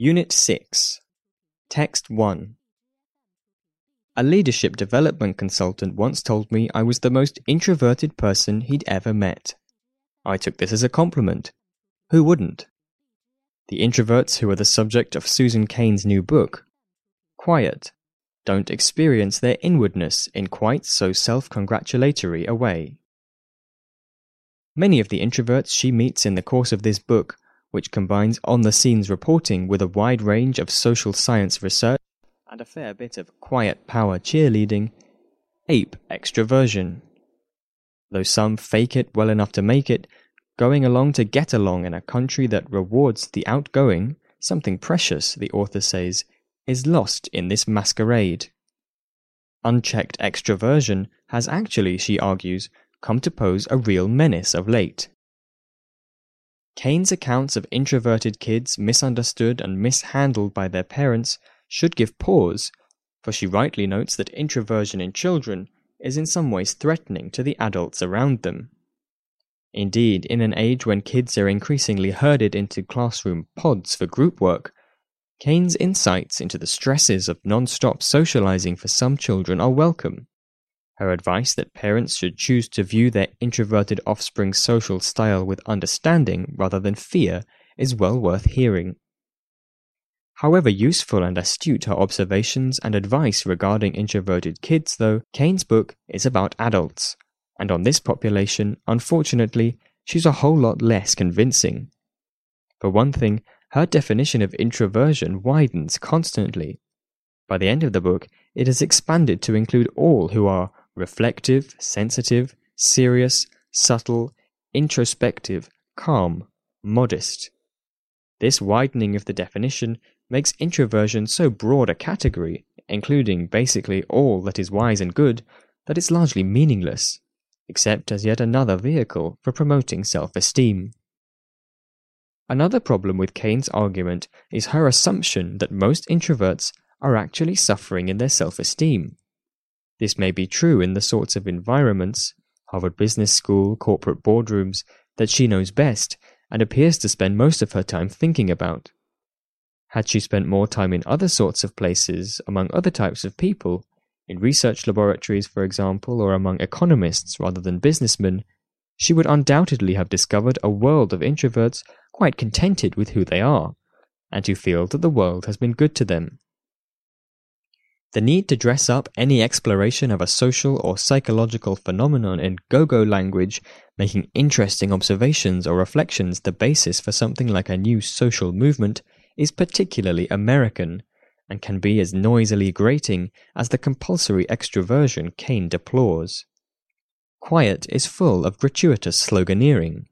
Unit 6 Text 1 A leadership development consultant once told me I was the most introverted person he'd ever met. I took this as a compliment. Who wouldn't? The introverts who are the subject of Susan Cain's new book, quiet, don't experience their inwardness in quite so self congratulatory a way. Many of the introverts she meets in the course of this book which combines on the scenes reporting with a wide range of social science research and a fair bit of quiet power cheerleading, ape extroversion. Though some fake it well enough to make it, going along to get along in a country that rewards the outgoing, something precious, the author says, is lost in this masquerade. Unchecked extroversion has actually, she argues, come to pose a real menace of late. Cain's accounts of introverted kids misunderstood and mishandled by their parents should give pause, for she rightly notes that introversion in children is in some ways threatening to the adults around them. Indeed, in an age when kids are increasingly herded into classroom pods for group work, Cain's insights into the stresses of non stop socializing for some children are welcome. Her advice that parents should choose to view their introverted offspring's social style with understanding rather than fear is well worth hearing. However useful and astute her observations and advice regarding introverted kids, though, Cain's book is about adults, and on this population, unfortunately, she's a whole lot less convincing. For one thing, her definition of introversion widens constantly. By the end of the book, it has expanded to include all who are reflective, sensitive, serious, subtle, introspective, calm, modest. This widening of the definition makes introversion so broad a category, including basically all that is wise and good, that it's largely meaningless, except as yet another vehicle for promoting self esteem. Another problem with Cain's argument is her assumption that most introverts are actually suffering in their self esteem. This may be true in the sorts of environments, Harvard Business School, corporate boardrooms, that she knows best and appears to spend most of her time thinking about. Had she spent more time in other sorts of places, among other types of people, in research laboratories, for example, or among economists rather than businessmen, she would undoubtedly have discovered a world of introverts quite contented with who they are, and who feel that the world has been good to them. The need to dress up any exploration of a social or psychological phenomenon in go go language, making interesting observations or reflections the basis for something like a new social movement, is particularly American, and can be as noisily grating as the compulsory extroversion Cain deplores. Quiet is full of gratuitous sloganeering.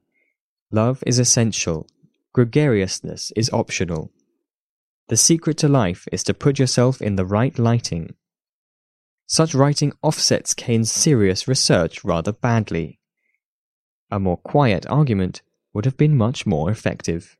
Love is essential, gregariousness is optional. The secret to life is to put yourself in the right lighting. Such writing offsets Cain's serious research rather badly. A more quiet argument would have been much more effective.